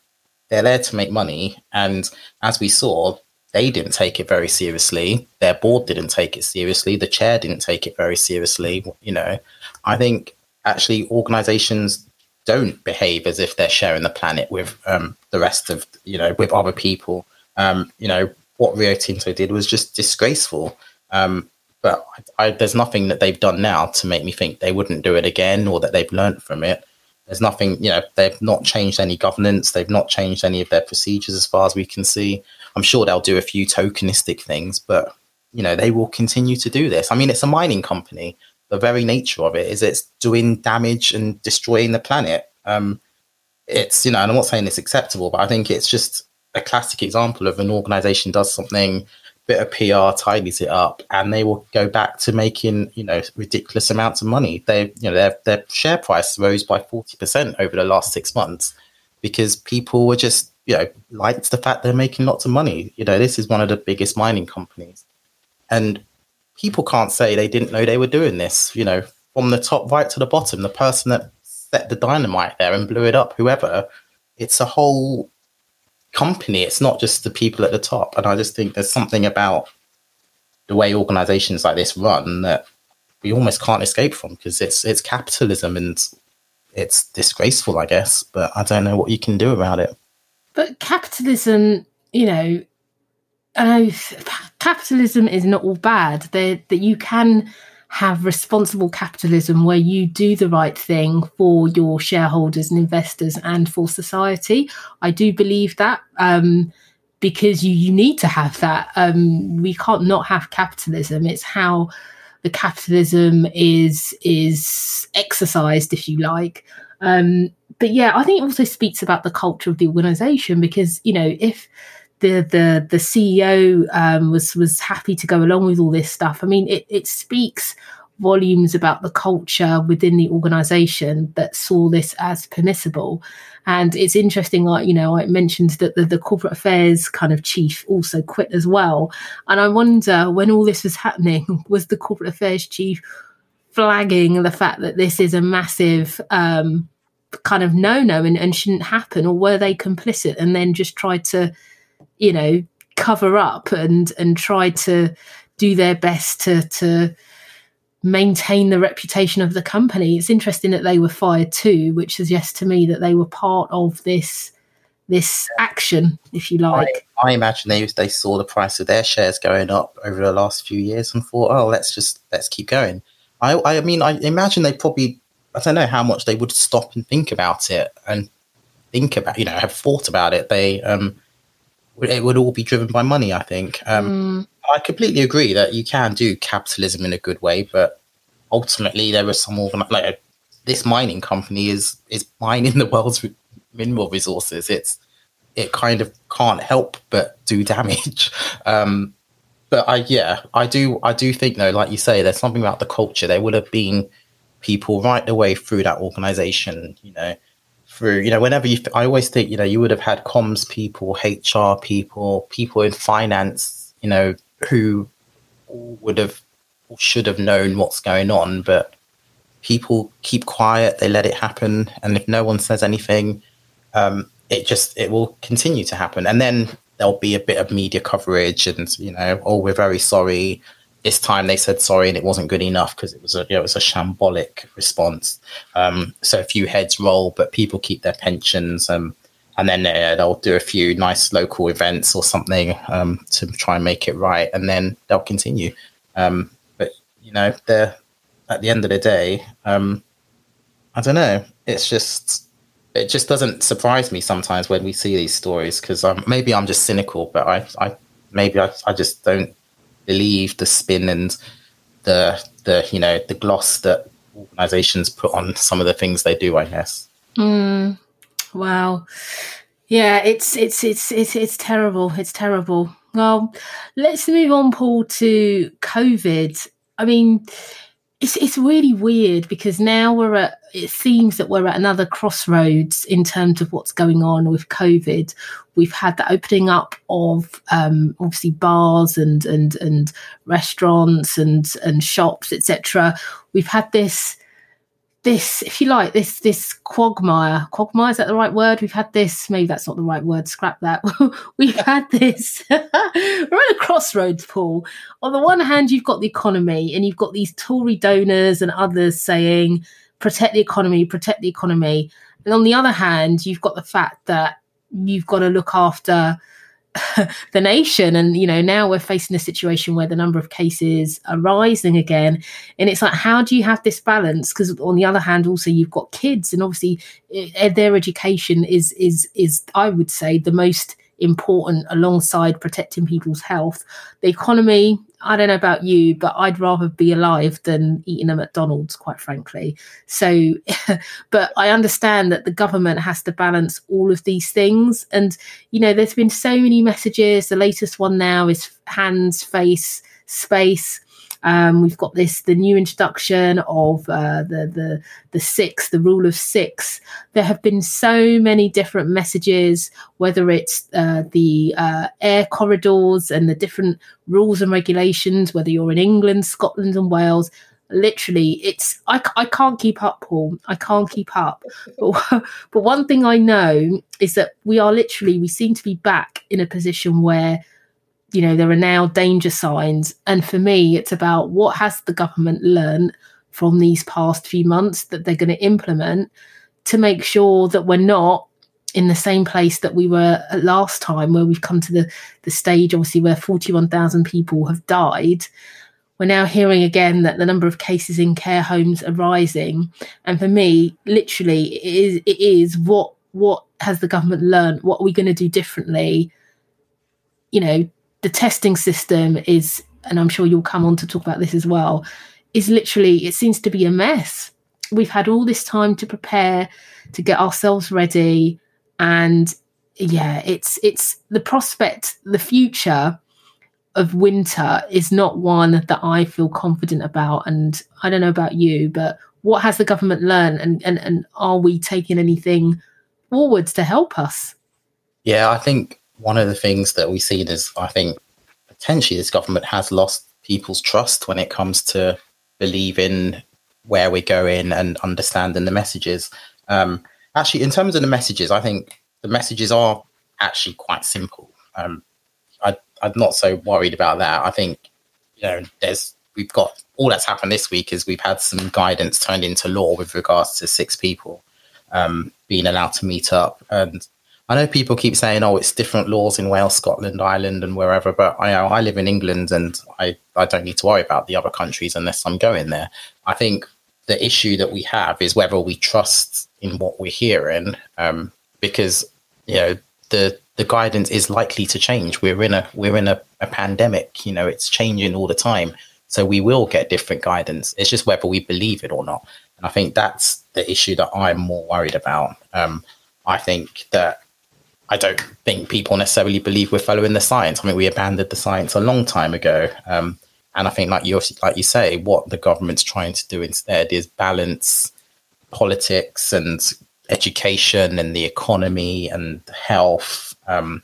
they're there to make money and as we saw they didn't take it very seriously. Their board didn't take it seriously. The chair didn't take it very seriously you know. I think actually organizations don't behave as if they're sharing the planet with um, the rest of you know with other people. Um, you know what Rio Tinto did was just disgraceful. Um, but I, I, there's nothing that they've done now to make me think they wouldn't do it again or that they've learned from it. There's nothing, you know, they've not changed any governance. They've not changed any of their procedures as far as we can see. I'm sure they'll do a few tokenistic things, but you know, they will continue to do this. I mean, it's a mining company. The very nature of it is it's doing damage and destroying the planet. Um, it's, you know, and I'm not saying it's acceptable, but I think it's just a classic example of an organization does something, bit of PR, tidies it up, and they will go back to making, you know, ridiculous amounts of money. They, you know, their, their share price rose by 40% over the last six months because people were just, you know, liked the fact they're making lots of money. You know, this is one of the biggest mining companies. And people can't say they didn't know they were doing this. You know, from the top right to the bottom, the person that set the dynamite there and blew it up, whoever, it's a whole company. It's not just the people at the top. And I just think there's something about the way organizations like this run that we almost can't escape from because it's it's capitalism and it's disgraceful, I guess. But I don't know what you can do about it. But capitalism, you know, I know capitalism is not all bad. That that you can have responsible capitalism where you do the right thing for your shareholders and investors and for society. I do believe that um, because you, you need to have that. Um, we can't not have capitalism. It's how the capitalism is is exercised, if you like. Um, but yeah, I think it also speaks about the culture of the organization because you know if the the the CEO um, was was happy to go along with all this stuff. I mean, it, it speaks volumes about the culture within the organization that saw this as permissible. And it's interesting, like, you know, I mentioned that the, the corporate affairs kind of chief also quit as well. And I wonder when all this was happening, was the corporate affairs chief flagging the fact that this is a massive um, kind of no no and, and shouldn't happen? Or were they complicit and then just tried to you know cover up and and try to do their best to to maintain the reputation of the company. It's interesting that they were fired too, which suggests to me that they were part of this this action, if you like. I, I, imagine they they saw the price of their shares going up over the last few years and thought, oh, let's just let's keep going. I I mean, I imagine they probably I don't know how much they would stop and think about it and think about you know have thought about it. They um it would all be driven by money. I think. Um, mm. I completely agree that you can do capitalism in a good way, but ultimately there is some organ- like this mining company is is mining the world's mineral resources. It's it kind of can't help but do damage. Um, but I yeah, I do I do think though, like you say, there's something about the culture. There would have been people right the way through that organization, you know, through, you know, whenever you, I always think, you know, you would have had comms people, HR people, people in finance, you know, who would have, should have known what's going on, but people keep quiet, they let it happen. And if no one says anything, um, it just, it will continue to happen. And then there'll be a bit of media coverage and, you know, oh, we're very sorry this time they said sorry and it wasn't good enough because it was a you know, it was a shambolic response. Um, so a few heads roll, but people keep their pensions. Um, and then uh, they'll do a few nice local events or something um, to try and make it right, and then they'll continue. Um, but you know, they're at the end of the day, um, I don't know. It's just it just doesn't surprise me sometimes when we see these stories because maybe I'm just cynical, but I, I maybe I, I just don't believe the spin and the the you know the gloss that organizations put on some of the things they do i guess. Mm, wow. Yeah it's it's it's it's it's terrible. It's terrible. Well let's move on paul to covid. I mean it's it's really weird because now we're at it seems that we're at another crossroads in terms of what's going on with COVID. We've had the opening up of um, obviously bars and and and restaurants and and shops, etc. We've had this this, if you like, this this quagmire. Quagmire is that the right word? We've had this. Maybe that's not the right word. Scrap that. We've had this. We're at a crossroads, Paul. On the one hand, you've got the economy, and you've got these Tory donors and others saying protect the economy, protect the economy. And on the other hand, you've got the fact that you've got to look after the nation. And, you know, now we're facing a situation where the number of cases are rising again. And it's like, how do you have this balance? Because on the other hand, also you've got kids and obviously eh, their education is, is, is, I would say, the most important alongside protecting people's health. The economy, I don't know about you, but I'd rather be alive than eating a McDonald's, quite frankly. So, but I understand that the government has to balance all of these things. And, you know, there's been so many messages. The latest one now is hands, face, space. Um, we've got this the new introduction of uh, the the the six, the rule of six. There have been so many different messages, whether it's uh, the uh, air corridors and the different rules and regulations, whether you're in England, Scotland, and Wales. Literally, it's I, I can't keep up, Paul. I can't keep up. But, but one thing I know is that we are literally we seem to be back in a position where you know, there are now danger signs. And for me, it's about what has the government learned from these past few months that they're going to implement to make sure that we're not in the same place that we were at last time, where we've come to the, the stage, obviously, where 41,000 people have died. We're now hearing again that the number of cases in care homes are rising. And for me, literally, it is, it is what what has the government learned? What are we going to do differently? You know, the testing system is, and I'm sure you'll come on to talk about this as well, is literally, it seems to be a mess. We've had all this time to prepare, to get ourselves ready. And yeah, it's, it's the prospect, the future of winter is not one that I feel confident about. And I don't know about you, but what has the government learned and, and, and are we taking anything forwards to help us? Yeah, I think one of the things that we've seen is, I think, potentially this government has lost people's trust when it comes to believing where we're going and understanding the messages. Um, actually, in terms of the messages, I think the messages are actually quite simple. Um, I, I'm not so worried about that. I think, you know, there's we've got all that's happened this week is we've had some guidance turned into law with regards to six people um, being allowed to meet up, and I know people keep saying, "Oh, it's different laws in Wales, Scotland, Ireland, and wherever," but I I live in England, and I I don't need to worry about the other countries unless I'm going there. I think the issue that we have is whether we trust in what we're hearing, um, because you know the the guidance is likely to change. We're in a we're in a, a pandemic. You know, it's changing all the time, so we will get different guidance. It's just whether we believe it or not. And I think that's the issue that I'm more worried about. Um, I think that I don't think people necessarily believe we're following the science. I mean, we abandoned the science a long time ago. Um, and I think, like you like you say, what the government's trying to do instead is balance politics and education and the economy and health. Um,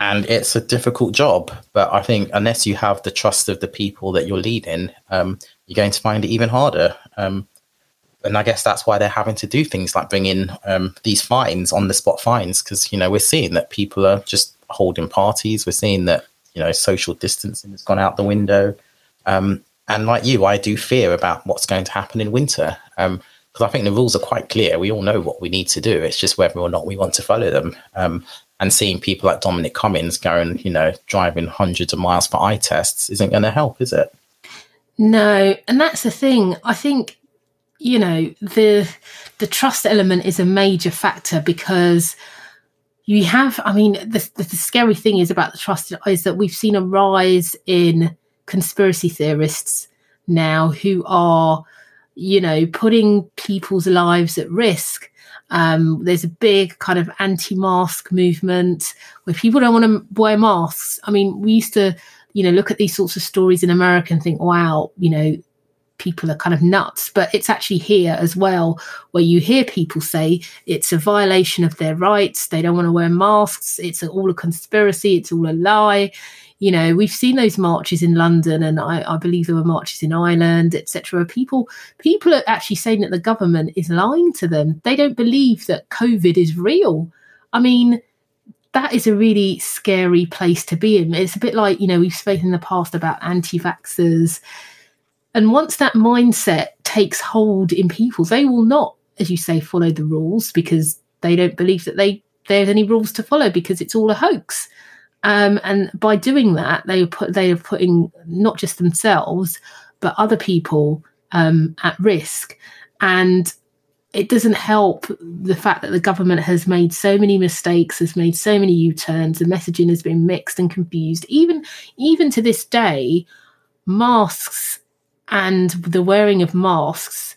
and it's a difficult job, but I think unless you have the trust of the people that you're leading, um, you're going to find it even harder. Um, and I guess that's why they're having to do things like bring in um, these fines on the spot fines because you know we're seeing that people are just holding parties. We're seeing that you know social distancing has gone out the window. Um, and like you, I do fear about what's going to happen in winter because um, I think the rules are quite clear. We all know what we need to do. It's just whether or not we want to follow them. Um, and seeing people like Dominic Cummings going, you know, driving hundreds of miles for eye tests isn't going to help, is it? No, and that's the thing. I think you know the the trust element is a major factor because you have i mean the, the, scary thing is about the trust is that we've seen a rise in conspiracy theorists now who are you know putting people's lives at risk. Um, there's a big kind of anti-mask movement where people don't want to wear masks. I mean we used to you know look at these sorts of stories in america and think wow you know people are kind of nuts, but it's actually here as well, where you hear people say it's a violation of their rights. They don't want to wear masks. It's all a conspiracy. It's all a lie. You know, we've seen those marches in London, and I, I believe there were marches in Ireland, etc. People, people are actually saying that the government is lying to them. They don't believe that COVID is real. I mean, that is a really scary place to be in. It's a bit like, you know, we've spoken in the past about anti vaxxers and once that mindset takes hold in people, they will not, as you say, follow the rules because they don't believe that they there's any rules to follow because it's all a hoax. Um, and by doing that, they put they are putting not just themselves but other people um, at risk. And it doesn't help the fact that the government has made so many mistakes, has made so many U-turns, the messaging has been mixed and confused. Even even to this day, masks and the wearing of masks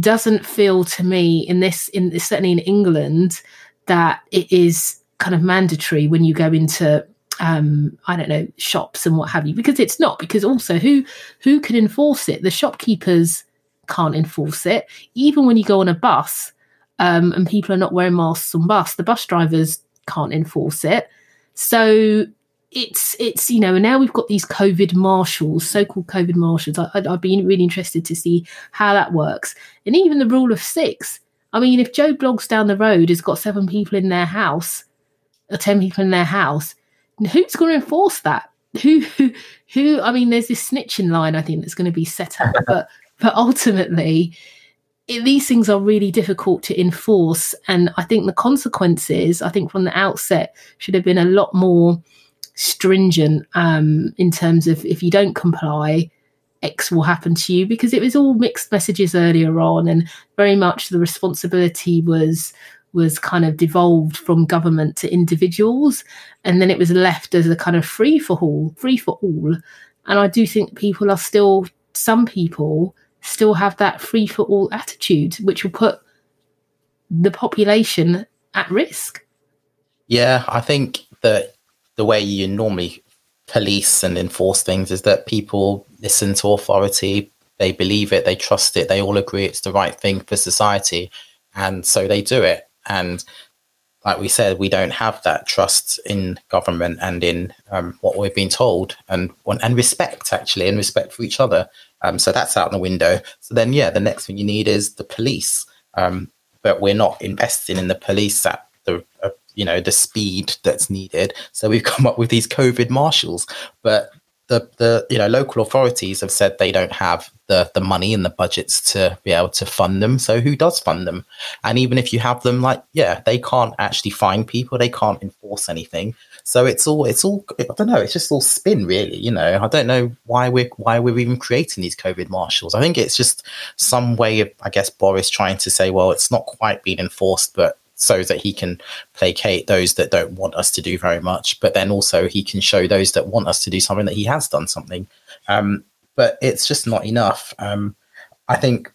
doesn't feel to me in this in certainly in England that it is kind of mandatory when you go into um, I don't know shops and what have you because it's not because also who who can enforce it? The shopkeepers can't enforce it. Even when you go on a bus um, and people are not wearing masks on bus the bus drivers can't enforce it. So it's it's you know and now we've got these covid marshals so-called covid marshals I, I'd, I'd be really interested to see how that works and even the rule of six I mean, if Joe Bloggs down the road has got seven people in their house, or ten people in their house, who's going to enforce that? Who, who, who? I mean, there's this snitching line I think that's going to be set up, but but ultimately, it, these things are really difficult to enforce, and I think the consequences, I think from the outset, should have been a lot more stringent um, in terms of if you don't comply, X will happen to you because it was all mixed messages earlier on, and very much the responsibility was was kind of devolved from government to individuals, and then it was left as a kind of free for all, free for all. And I do think people are still some people still have that free for all attitude, which will put the population at risk. Yeah, I think that the way you normally police and enforce things is that people listen to authority, they believe it, they trust it, they all agree it's the right thing for society, and so they do it. And like we said, we don't have that trust in government and in um, what we've been told, and and respect actually, and respect for each other. Um, so that's out the window. So then, yeah, the next thing you need is the police. Um, but we're not investing in the police at the uh, you know the speed that's needed. So we've come up with these COVID marshals, but the the you know local authorities have said they don't have the the money and the budgets to be able to fund them. So who does fund them? And even if you have them, like yeah, they can't actually find people. They can't enforce anything. So it's all it's all I don't know. It's just all spin, really. You know, I don't know why we're why we're even creating these COVID marshals. I think it's just some way of I guess Boris trying to say, well, it's not quite being enforced, but so that he can placate those that don't want us to do very much, but then also he can show those that want us to do something that he has done something. Um, but it's just not enough. Um, I think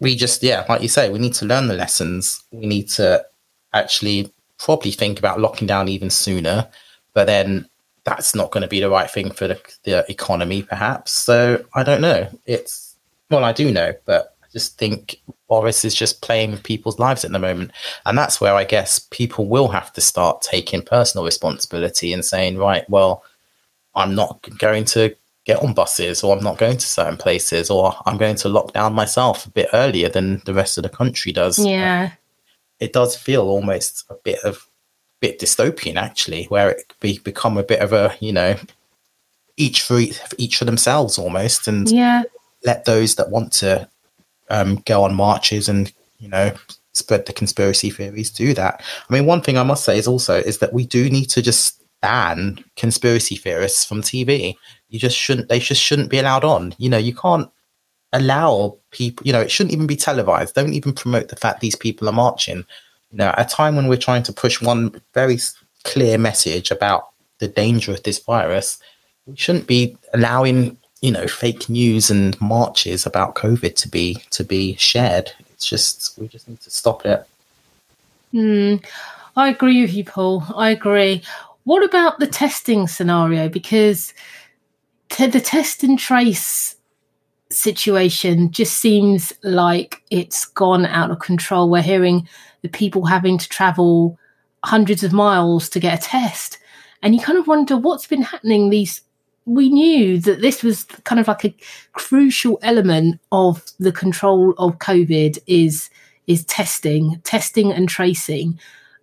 we just, yeah, like you say, we need to learn the lessons. We need to actually probably think about locking down even sooner, but then that's not going to be the right thing for the, the economy, perhaps. So I don't know. It's, well, I do know, but just think Boris is just playing with people's lives at the moment. And that's where I guess people will have to start taking personal responsibility and saying, right, well, I'm not going to get on buses or I'm not going to certain places or I'm going to lock down myself a bit earlier than the rest of the country does. Yeah. It does feel almost a bit of bit dystopian actually, where it be become a bit of a, you know, each for each, each for themselves almost and yeah. let those that want to um, go on marches and you know spread the conspiracy theories do that. I mean, one thing I must say is also is that we do need to just ban conspiracy theorists from TV. You just shouldn't. They just shouldn't be allowed on. You know, you can't allow people. You know, it shouldn't even be televised. Don't even promote the fact these people are marching. You know, at a time when we're trying to push one very clear message about the danger of this virus, we shouldn't be allowing you know fake news and marches about COVID to be to be shared. It's just we just need to stop it. Mm, I agree with you, Paul. I agree. What about the testing scenario? Because t- the test and trace situation just seems like it's gone out of control. We're hearing the people having to travel hundreds of miles to get a test. And you kind of wonder what's been happening these we knew that this was kind of like a crucial element of the control of COVID is is testing, testing and tracing.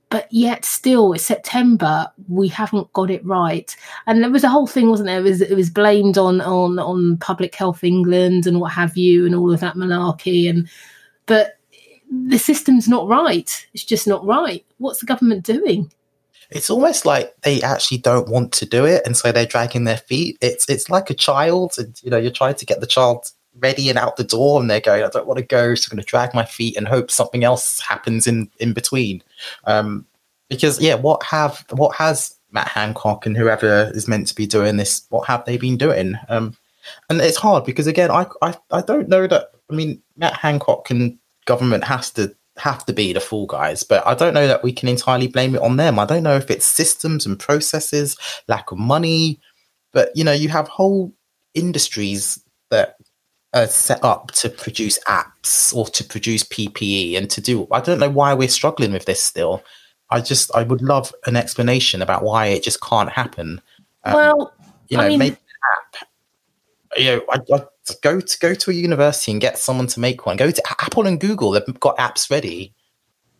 but yet still it's September we haven't got it right. And there was a whole thing wasn't there? It was, it was blamed on on on public health England and what have you and all of that malarkey and but the system's not right. It's just not right. What's the government doing it's almost like they actually don't want to do it and so they're dragging their feet. It's it's like a child and you know you're trying to get the child ready and out the door and they're going i don't want to go so i'm going to drag my feet and hope something else happens in in between. Um because yeah what have what has matt hancock and whoever is meant to be doing this what have they been doing? Um and it's hard because again i i, I don't know that i mean matt hancock and government has to have to be the fall guys, but I don't know that we can entirely blame it on them. I don't know if it's systems and processes, lack of money, but you know, you have whole industries that are set up to produce apps or to produce PPE and to do. I don't know why we're struggling with this still. I just I would love an explanation about why it just can't happen. Um, well, you know, I mean, make an app. You know, I, I go to go to a university and get someone to make one. Go to Apple and Google; they've got apps ready.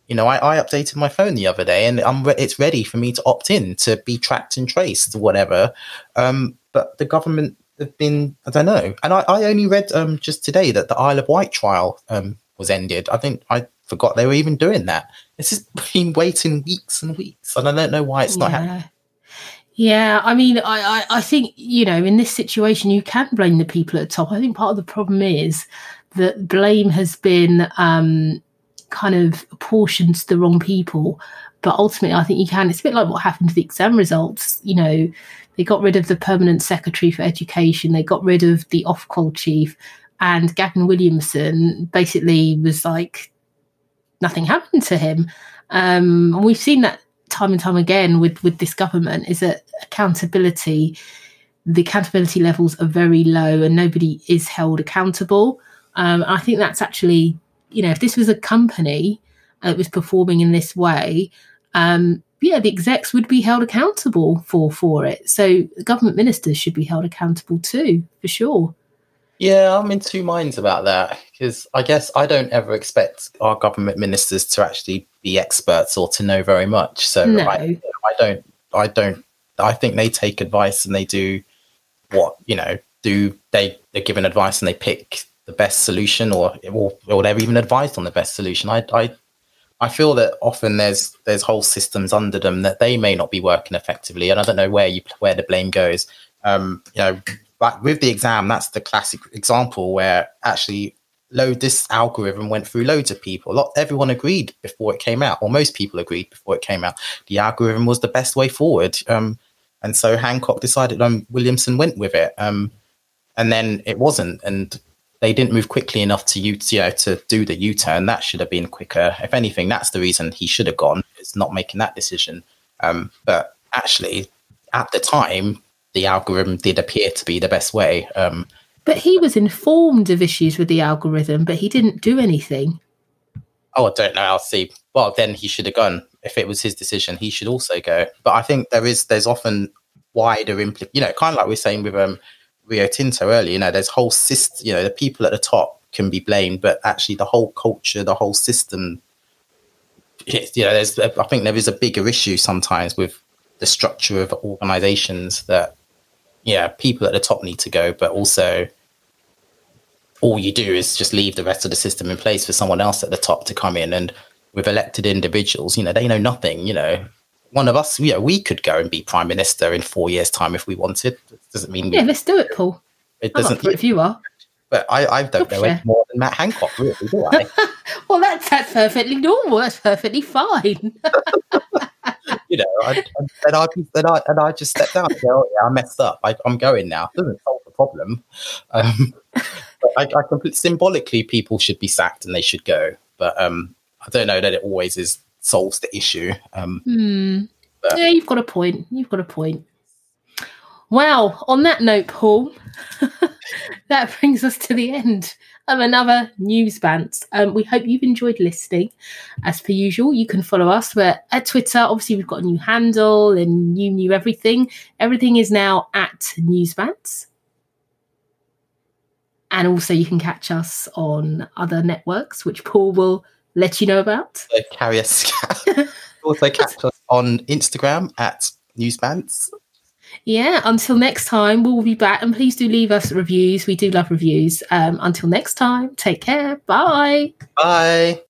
You know, I, I updated my phone the other day, and I'm re- it's ready for me to opt in to be tracked and traced, or whatever. Um, but the government have been, I don't know. And I, I only read um, just today that the Isle of Wight trial um, was ended. I think I forgot they were even doing that. This has been waiting weeks and weeks, and I don't know why it's not happening. Yeah, I mean, I, I, I think, you know, in this situation, you can blame the people at the top. I think part of the problem is that blame has been um, kind of apportioned to the wrong people. But ultimately, I think you can. It's a bit like what happened to the exam results. You know, they got rid of the permanent secretary for education, they got rid of the Ofqual chief, and Gavin Williamson basically was like, nothing happened to him. Um, and we've seen that time and time again with with this government is that accountability the accountability levels are very low and nobody is held accountable. Um, i think that's actually you know if this was a company that was performing in this way um, yeah the execs would be held accountable for for it. So government ministers should be held accountable too for sure. Yeah, I'm in two minds about that because I guess I don't ever expect our government ministers to actually be experts or to know very much. So No. I, I don't, I don't, I think they take advice and they do what you know. Do they? They're given advice and they pick the best solution, or or, or they're even advised on the best solution. I, I, I feel that often there's there's whole systems under them that they may not be working effectively, and I don't know where you where the blame goes. Um, you know, but with the exam, that's the classic example where actually load this algorithm went through loads of people. Lot everyone agreed before it came out, or most people agreed before it came out. The algorithm was the best way forward. Um, and so Hancock decided um, Williamson went with it. Um, and then it wasn't, and they didn't move quickly enough to you, know, to do the U-turn. That should have been quicker. If anything, that's the reason he should have gone. It's not making that decision. Um, but actually, at the time, the algorithm did appear to be the best way. Um, but he was informed of issues with the algorithm but he didn't do anything oh, I don't know. I'll see. Well, then he should have gone. If it was his decision, he should also go. But I think there is there's often wider impli You know, kind of like we are saying with um Rio Tinto earlier. You know, there's whole system. You know, the people at the top can be blamed, but actually the whole culture, the whole system. You know, there's. I think there is a bigger issue sometimes with the structure of organisations that. Yeah, people at the top need to go, but also all you do is just leave the rest of the system in place for someone else at the top to come in. And with elected individuals you know they know nothing you know. One of us you know we could go and be prime minister in four years time if we wanted. It doesn't mean we, yeah let's do it paul. It I'm doesn't if you are. But i i don't know any more than matt hancock really do i? Well that's that's perfectly normal. That's perfectly fine. You know I, I, then i then i and i just stepped down and go oh, yeah i messed up. I, i'm going now. It doesn't solve the problem. Um I, I completely symbolically people should be sacked and they should go but um i don't know that it always is solves the issue um. But- Yeah, you've got a point. You've got a point. Well, on that note, Paul, that brings us to the end of another news bant. Um, we hope you've enjoyed listening. As per usual, you can follow us. We're at Twitter. Obviously, we've got a new handle and new new everything. Everything is now at Newsbants. And also, you can catch us on other networks, which Paul will let you know about. carrier scan also catch us on Instagram at Newsbants. Yeah, until next time, we'll be back. And please do leave us reviews. We do love reviews. Um, until next time, take care. Bye. Bye.